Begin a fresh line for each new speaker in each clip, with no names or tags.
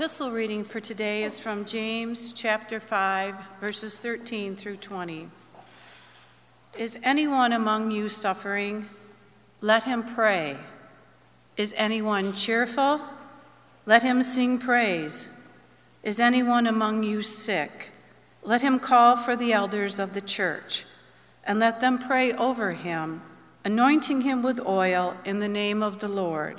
epistle reading for today is from James chapter 5, verses 13 through 20. Is anyone among you suffering? Let him pray. Is anyone cheerful? Let him sing praise. Is anyone among you sick? Let him call for the elders of the church, and let them pray over him, anointing him with oil in the name of the Lord.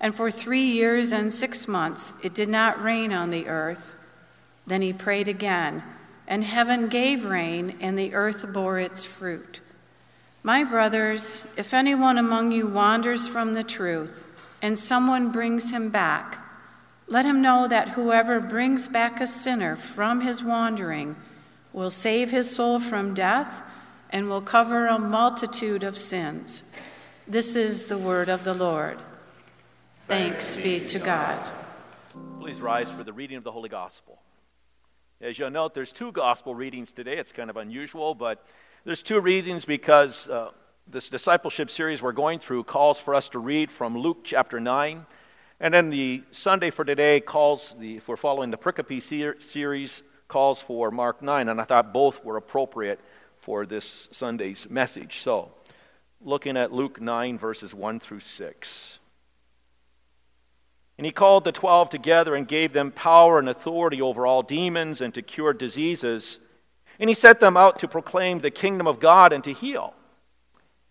And for three years and six months it did not rain on the earth. Then he prayed again, and heaven gave rain, and the earth bore its fruit. My brothers, if anyone among you wanders from the truth, and someone brings him back, let him know that whoever brings back a sinner from his wandering will save his soul from death and will cover a multitude of sins. This is the word of the Lord. Thanks be to God.
Please rise for the reading of the Holy Gospel. As you'll note, there's two gospel readings today. It's kind of unusual, but there's two readings because uh, this discipleship series we're going through calls for us to read from Luke chapter 9 and then the Sunday for today calls, the, if we're following the Pericope series, calls for Mark 9, and I thought both were appropriate for this Sunday's message. So, looking at Luke 9, verses 1 through 6. And he called the twelve together and gave them power and authority over all demons and to cure diseases. And he sent them out to proclaim the kingdom of God and to heal.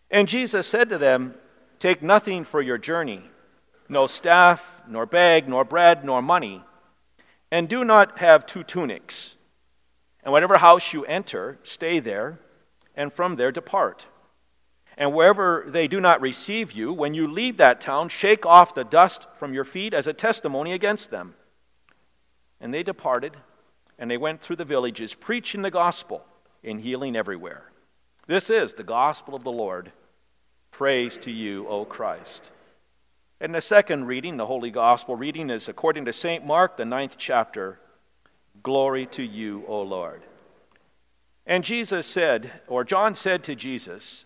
And Jesus said to them, Take nothing for your journey no staff, nor bag, nor bread, nor money. And do not have two tunics. And whatever house you enter, stay there, and from there depart. And wherever they do not receive you, when you leave that town, shake off the dust from your feet as a testimony against them. And they departed, and they went through the villages, preaching the gospel and healing everywhere. This is the gospel of the Lord. Praise to you, O Christ. And the second reading, the Holy Gospel reading, is according to St. Mark, the ninth chapter. Glory to you, O Lord. And Jesus said, or John said to Jesus,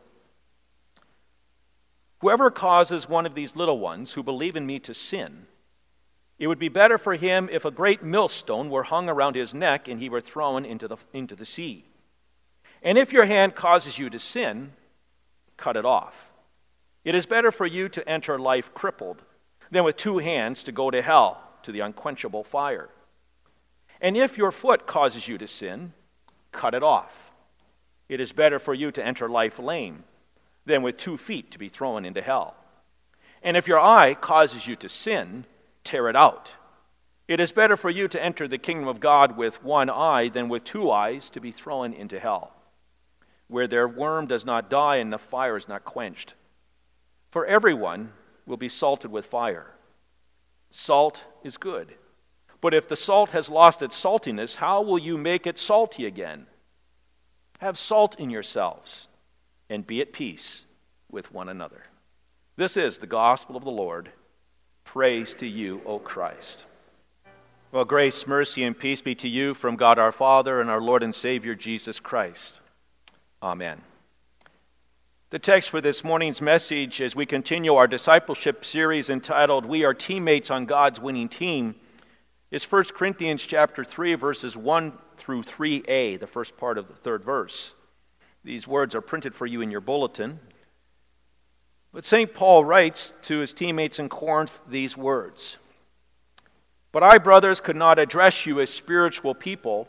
Whoever causes one of these little ones who believe in me to sin, it would be better for him if a great millstone were hung around his neck and he were thrown into the, into the sea. And if your hand causes you to sin, cut it off. It is better for you to enter life crippled than with two hands to go to hell, to the unquenchable fire. And if your foot causes you to sin, cut it off. It is better for you to enter life lame than with two feet to be thrown into hell. And if your eye causes you to sin, tear it out. It is better for you to enter the kingdom of God with one eye than with two eyes to be thrown into hell, where their worm does not die and the fire is not quenched. For everyone will be salted with fire. Salt is good. But if the salt has lost its saltiness, how will you make it salty again? Have salt in yourselves and be at peace with one another. This is the gospel of the Lord. Praise to you, O Christ. Well, grace, mercy, and peace be to you from God our Father and our Lord and Savior Jesus Christ. Amen. The text for this morning's message, as we continue our discipleship series entitled We Are Teammates on God's Winning Team, is 1 Corinthians chapter 3, verses 1 through 3a, the first part of the third verse. These words are printed for you in your bulletin. But St. Paul writes to his teammates in Corinth these words But I, brothers, could not address you as spiritual people,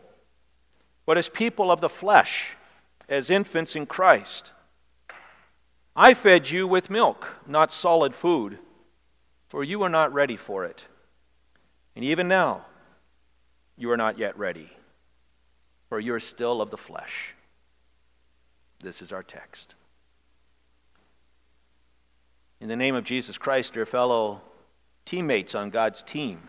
but as people of the flesh, as infants in Christ. I fed you with milk, not solid food, for you are not ready for it. And even now, you are not yet ready, for you are still of the flesh. This is our text. In the name of Jesus Christ, dear fellow teammates on God's team,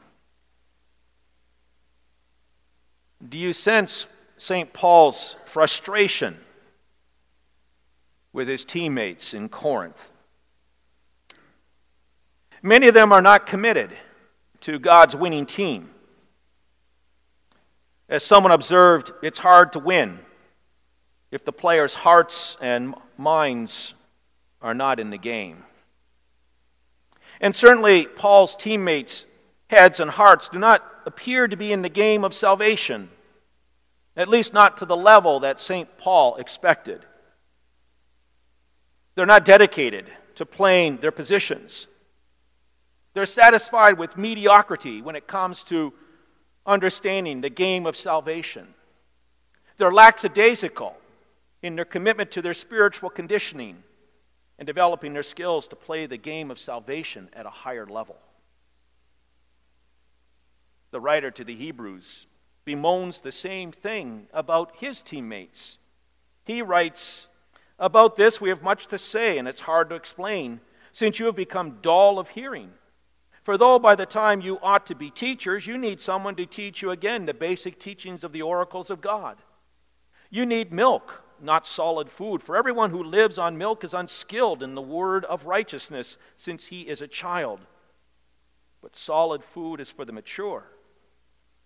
do you sense St. Paul's frustration with his teammates in Corinth? Many of them are not committed to God's winning team. As someone observed, it's hard to win if the players' hearts and minds are not in the game. And certainly, Paul's teammates' heads and hearts do not appear to be in the game of salvation, at least not to the level that St. Paul expected. They're not dedicated to playing their positions. They're satisfied with mediocrity when it comes to understanding the game of salvation. They're lackadaisical in their commitment to their spiritual conditioning and developing their skills to play the game of salvation at a higher level. The writer to the Hebrews bemoans the same thing about his teammates. He writes, About this we have much to say, and it's hard to explain, since you have become dull of hearing. For though by the time you ought to be teachers, you need someone to teach you again the basic teachings of the oracles of God. You need milk, not solid food, for everyone who lives on milk is unskilled in the word of righteousness, since he is a child. But solid food is for the mature,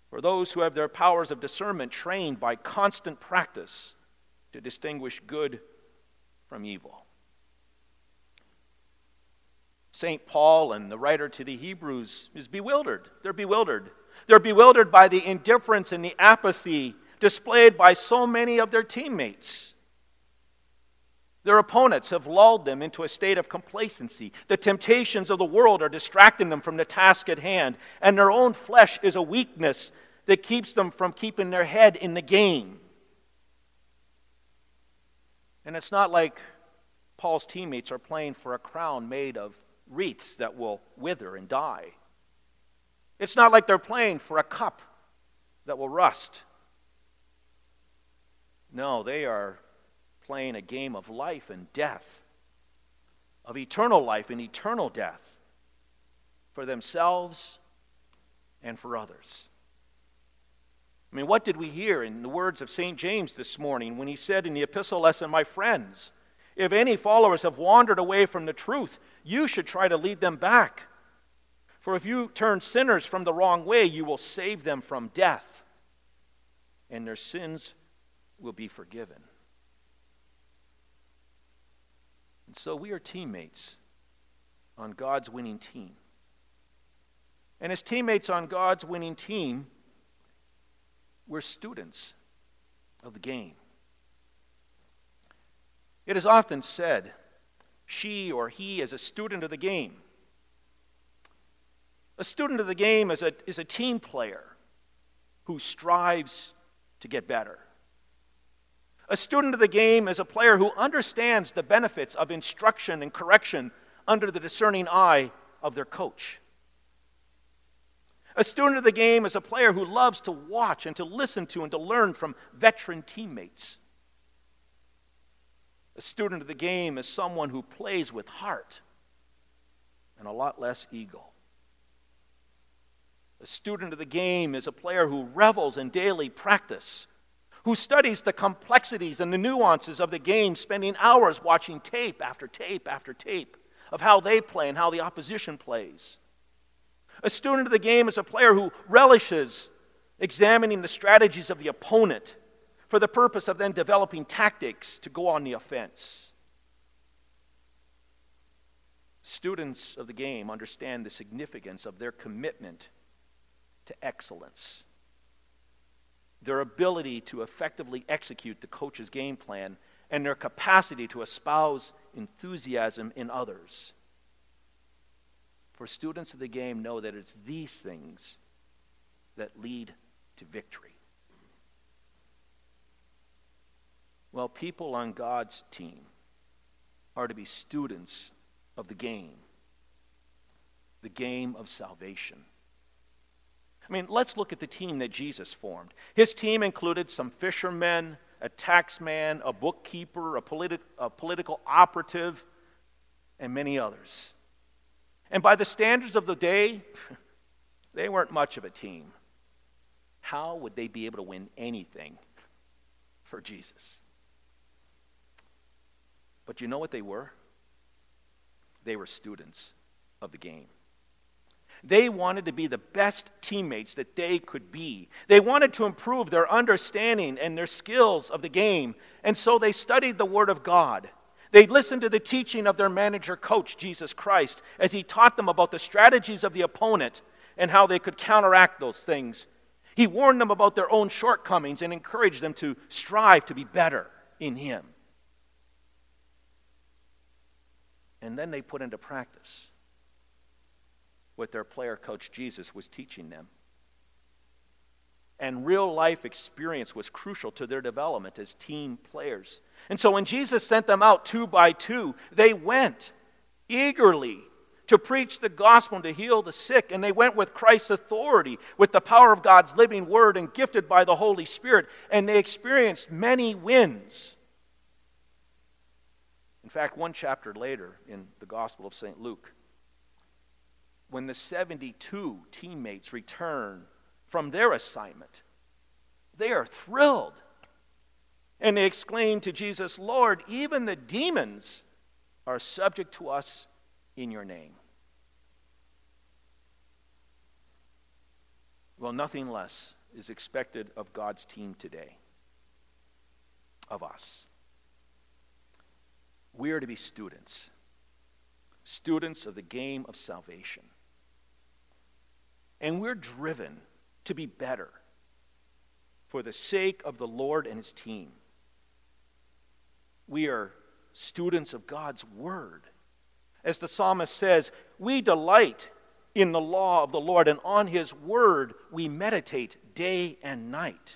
for those who have their powers of discernment trained by constant practice to distinguish good from evil. St. Paul and the writer to the Hebrews is bewildered. They're bewildered. They're bewildered by the indifference and the apathy displayed by so many of their teammates. Their opponents have lulled them into a state of complacency. The temptations of the world are distracting them from the task at hand, and their own flesh is a weakness that keeps them from keeping their head in the game. And it's not like Paul's teammates are playing for a crown made of wreaths that will wither and die. It's not like they're playing for a cup that will rust. No, they are playing a game of life and death, of eternal life and eternal death for themselves and for others. I mean, what did we hear in the words of St. James this morning when he said in the epistle lesson, My friends, if any followers have wandered away from the truth, you should try to lead them back. For if you turn sinners from the wrong way, you will save them from death, and their sins will be forgiven. And so we are teammates on God's winning team. And as teammates on God's winning team, we're students of the game. It is often said she or he is a student of the game. A student of the game is a, is a team player who strives to get better. A student of the game is a player who understands the benefits of instruction and correction under the discerning eye of their coach. A student of the game is a player who loves to watch and to listen to and to learn from veteran teammates. A student of the game is someone who plays with heart and a lot less ego. A student of the game is a player who revels in daily practice, who studies the complexities and the nuances of the game, spending hours watching tape after tape after tape of how they play and how the opposition plays. A student of the game is a player who relishes examining the strategies of the opponent for the purpose of then developing tactics to go on the offense. Students of the game understand the significance of their commitment to excellence, their ability to effectively execute the coach's game plan, and their capacity to espouse enthusiasm in others. For students of the game know that it's these things that lead to victory. Well, people on God's team are to be students of the game, the game of salvation. I mean, let's look at the team that Jesus formed. His team included some fishermen, a taxman, a bookkeeper, a, politi- a political operative, and many others. And by the standards of the day, they weren't much of a team. How would they be able to win anything for Jesus? But you know what they were? They were students of the game. They wanted to be the best teammates that they could be. They wanted to improve their understanding and their skills of the game, and so they studied the Word of God. They listened to the teaching of their manager coach, Jesus Christ, as he taught them about the strategies of the opponent and how they could counteract those things. He warned them about their own shortcomings and encouraged them to strive to be better in Him. And then they put into practice what their player coach Jesus was teaching them. And real life experience was crucial to their development as team players. And so when Jesus sent them out two by two, they went eagerly to preach the gospel and to heal the sick. And they went with Christ's authority, with the power of God's living word, and gifted by the Holy Spirit. And they experienced many wins. In fact, one chapter later in the Gospel of St. Luke, when the 72 teammates return from their assignment, they are thrilled. And they exclaim to Jesus, Lord, even the demons are subject to us in your name. Well, nothing less is expected of God's team today, of us. We are to be students, students of the game of salvation. And we're driven to be better for the sake of the Lord and his team. We are students of God's word. As the psalmist says, we delight in the law of the Lord, and on his word we meditate day and night.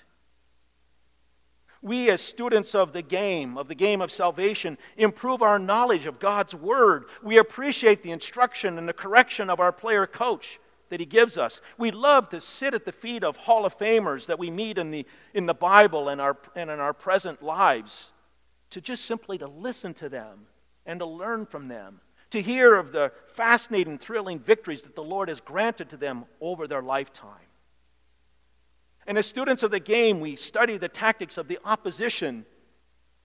We, as students of the game, of the game of salvation, improve our knowledge of God's Word. We appreciate the instruction and the correction of our player coach that he gives us. We love to sit at the feet of Hall of Famers that we meet in the, in the Bible and, our, and in our present lives, to just simply to listen to them and to learn from them, to hear of the fascinating, thrilling victories that the Lord has granted to them over their lifetime. And as students of the game, we study the tactics of the opposition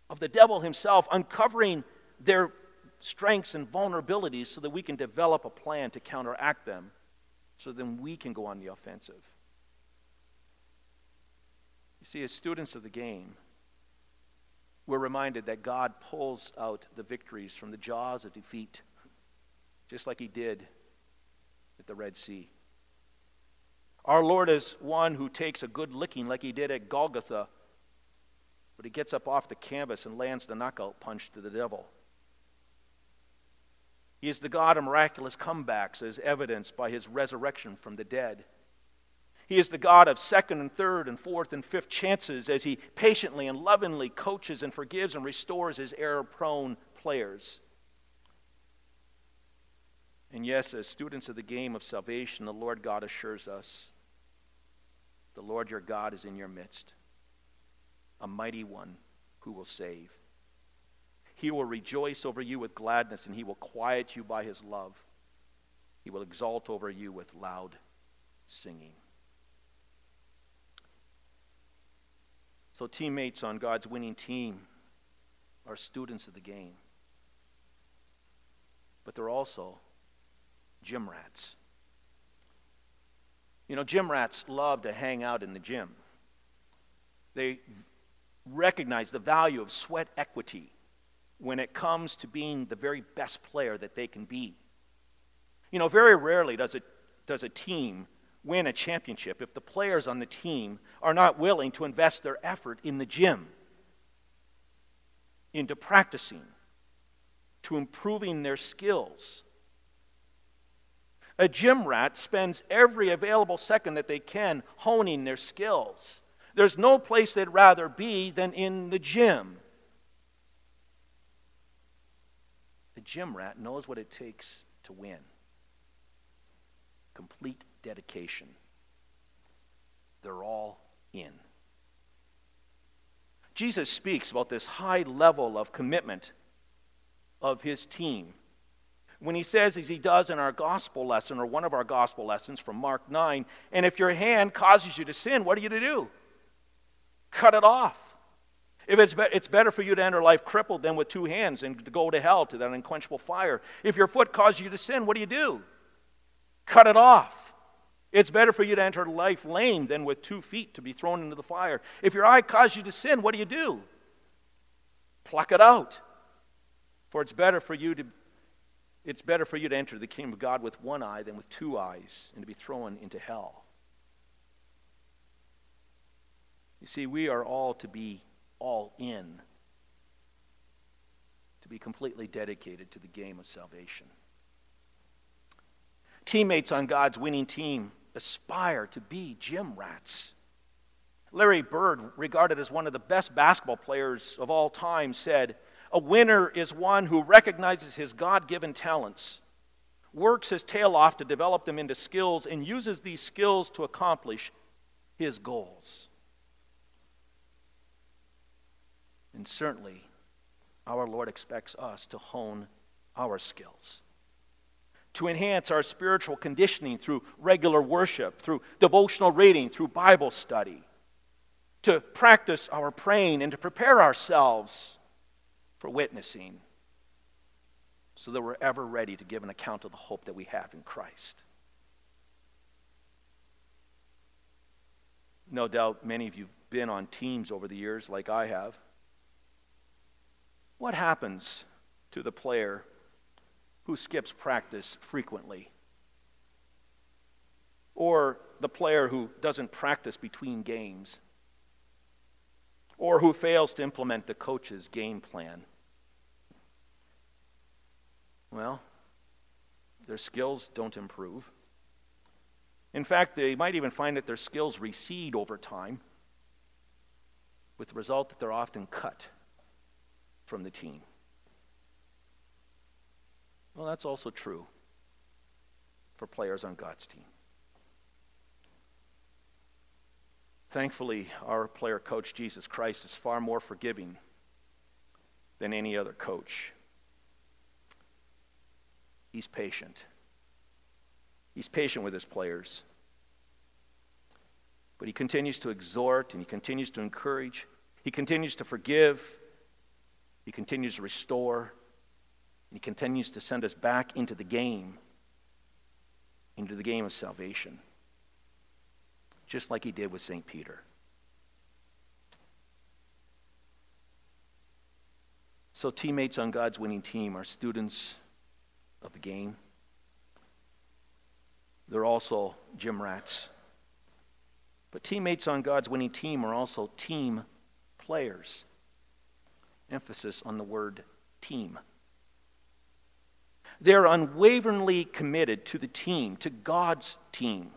of the devil himself, uncovering their strengths and vulnerabilities so that we can develop a plan to counteract them, so then we can go on the offensive. You see, as students of the game, we're reminded that God pulls out the victories from the jaws of defeat, just like He did at the Red Sea. Our Lord is one who takes a good licking like he did at Golgotha, but he gets up off the canvas and lands the knockout punch to the devil. He is the God of miraculous comebacks, as evidenced by his resurrection from the dead. He is the God of second and third and fourth and fifth chances as he patiently and lovingly coaches and forgives and restores his error prone players. And yes, as students of the game of salvation, the Lord God assures us the Lord your God is in your midst, a mighty one who will save. He will rejoice over you with gladness, and he will quiet you by his love. He will exalt over you with loud singing. So, teammates on God's winning team are students of the game, but they're also gym rats. You know, gym rats love to hang out in the gym. They recognize the value of sweat equity when it comes to being the very best player that they can be. You know, very rarely does a, does a team win a championship if the players on the team are not willing to invest their effort in the gym, into practicing, to improving their skills. A gym rat spends every available second that they can honing their skills. There's no place they'd rather be than in the gym. The gym rat knows what it takes to win complete dedication. They're all in. Jesus speaks about this high level of commitment of his team when he says, as he does in our gospel lesson, or one of our gospel lessons from Mark 9, and if your hand causes you to sin, what are you to do? Cut it off. If it's, be- it's better for you to enter life crippled than with two hands and to go to hell to that unquenchable fire. If your foot causes you to sin, what do you do? Cut it off. It's better for you to enter life lame than with two feet to be thrown into the fire. If your eye causes you to sin, what do you do? Pluck it out. For it's better for you to it's better for you to enter the kingdom of God with one eye than with two eyes and to be thrown into hell. You see, we are all to be all in, to be completely dedicated to the game of salvation. Teammates on God's winning team aspire to be gym rats. Larry Bird, regarded as one of the best basketball players of all time, said, A winner is one who recognizes his God given talents, works his tail off to develop them into skills, and uses these skills to accomplish his goals. And certainly, our Lord expects us to hone our skills to enhance our spiritual conditioning through regular worship, through devotional reading, through Bible study, to practice our praying, and to prepare ourselves for witnessing so that we're ever ready to give an account of the hope that we have in Christ. No doubt many of you have been on teams over the years, like I have. What happens to the player who skips practice frequently, or the player who doesn't practice between games, or who fails to implement the coach's game plan. Well, their skills don't improve. In fact, they might even find that their skills recede over time, with the result that they're often cut from the team. Well, that's also true for players on God's team. Thankfully, our player coach, Jesus Christ, is far more forgiving than any other coach. He's patient. He's patient with his players. But he continues to exhort and he continues to encourage. He continues to forgive. He continues to restore. and He continues to send us back into the game, into the game of salvation, just like he did with St. Peter. So, teammates on God's winning team are students of the game. They're also gym rats. But teammates on God's winning team are also team players. Emphasis on the word team. They're unwaveringly committed to the team, to God's team.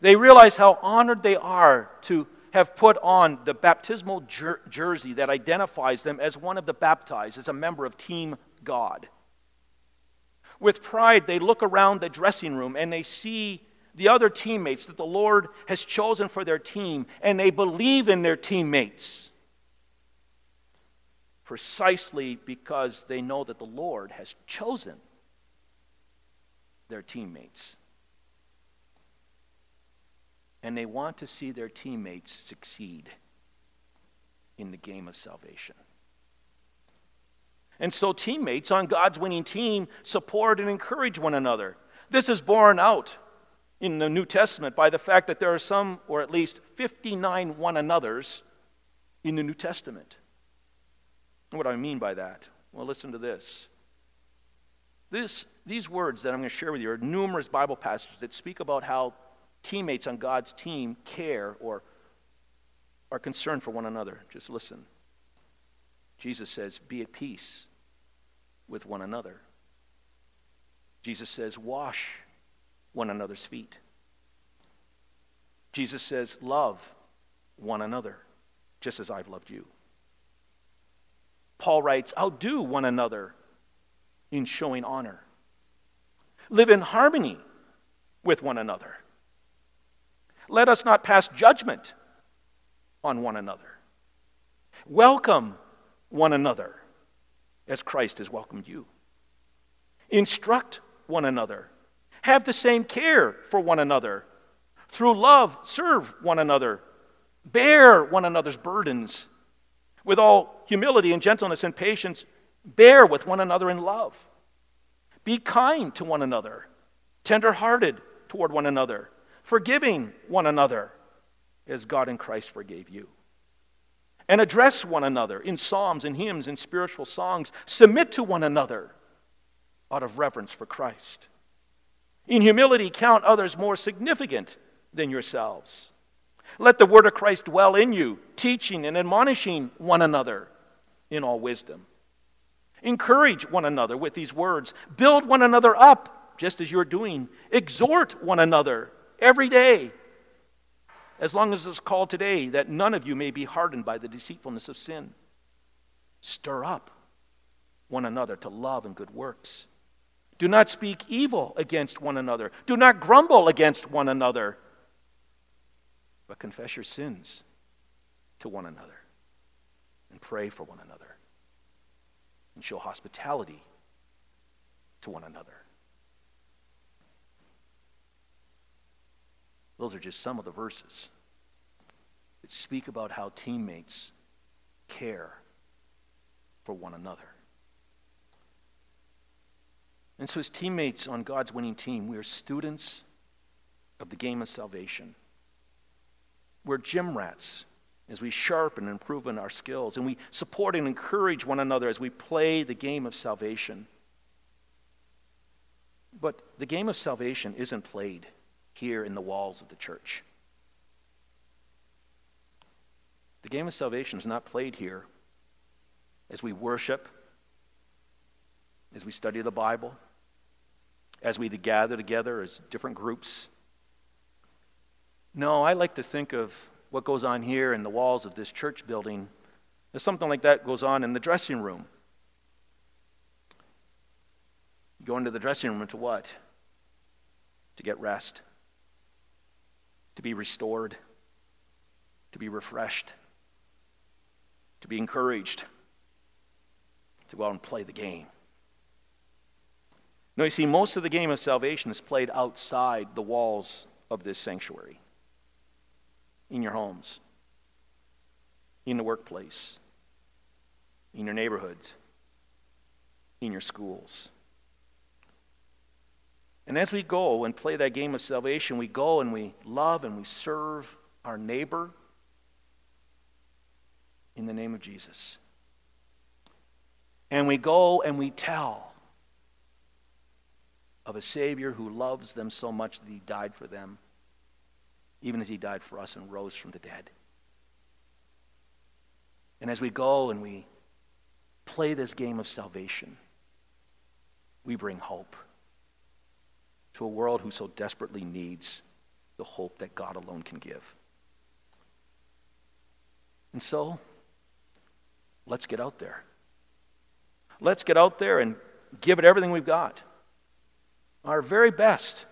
They realize how honored they are to have put on the baptismal jer- jersey that identifies them as one of the baptized, as a member of Team God. With pride, they look around the dressing room and they see the other teammates that the Lord has chosen for their team, and they believe in their teammates precisely because they know that the Lord has chosen their teammates. And they want to see their teammates succeed in the game of salvation. And so, teammates on God's winning team support and encourage one another. This is borne out in the New Testament by the fact that there are some, or at least 59 one another's in the New Testament. What do I mean by that? Well, listen to this. this. These words that I'm going to share with you are numerous Bible passages that speak about how teammates on God's team care or are concerned for one another. Just listen. Jesus says, Be at peace with one another. Jesus says, wash one another's feet. Jesus says, love one another, just as I've loved you. Paul writes, outdo one another in showing honor. Live in harmony with one another. Let us not pass judgment on one another. Welcome one another as Christ has welcomed you. Instruct one another. Have the same care for one another. Through love, serve one another. Bear one another's burdens. With all humility and gentleness and patience, bear with one another in love. Be kind to one another, tender hearted toward one another, forgiving one another as God in Christ forgave you. And address one another in psalms and hymns and spiritual songs. Submit to one another out of reverence for Christ. In humility, count others more significant than yourselves. Let the word of Christ dwell in you, teaching and admonishing one another in all wisdom. Encourage one another with these words. Build one another up, just as you're doing. Exhort one another every day, as long as it's called today, that none of you may be hardened by the deceitfulness of sin. Stir up one another to love and good works. Do not speak evil against one another. Do not grumble against one another, but confess your sins to one another and pray for one another and show hospitality to one another. Those are just some of the verses that speak about how teammates care for one another. And so, as teammates on God's winning team, we are students of the game of salvation. We're gym rats as we sharpen and improve in our skills, and we support and encourage one another as we play the game of salvation. But the game of salvation isn't played here in the walls of the church. The game of salvation is not played here as we worship, as we study the Bible, as we gather together as different groups. No, I like to think of what goes on here in the walls of this church building as something like that goes on in the dressing room. You go into the dressing room to what? To get rest, to be restored, to be refreshed, to be encouraged, to go out and play the game. No, you see, most of the game of salvation is played outside the walls of this sanctuary in your homes, in the workplace, in your neighborhoods, in your schools. And as we go and play that game of salvation, we go and we love and we serve our neighbor in the name of Jesus. And we go and we tell of a Savior who loves them so much that he died for them, even as he died for us and rose from the dead. And as we go and we play this game of salvation, we bring hope to a world who so desperately needs the hope that God alone can give. And so, let's get out there. Let's get out there and give it everything we've got our very best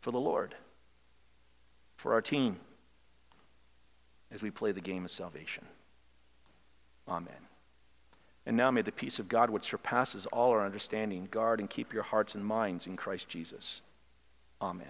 for the Lord, for our team, as we play the game of salvation. Amen. And now may the peace of God, which surpasses all our understanding, guard and keep your hearts and minds in Christ Jesus. Amen.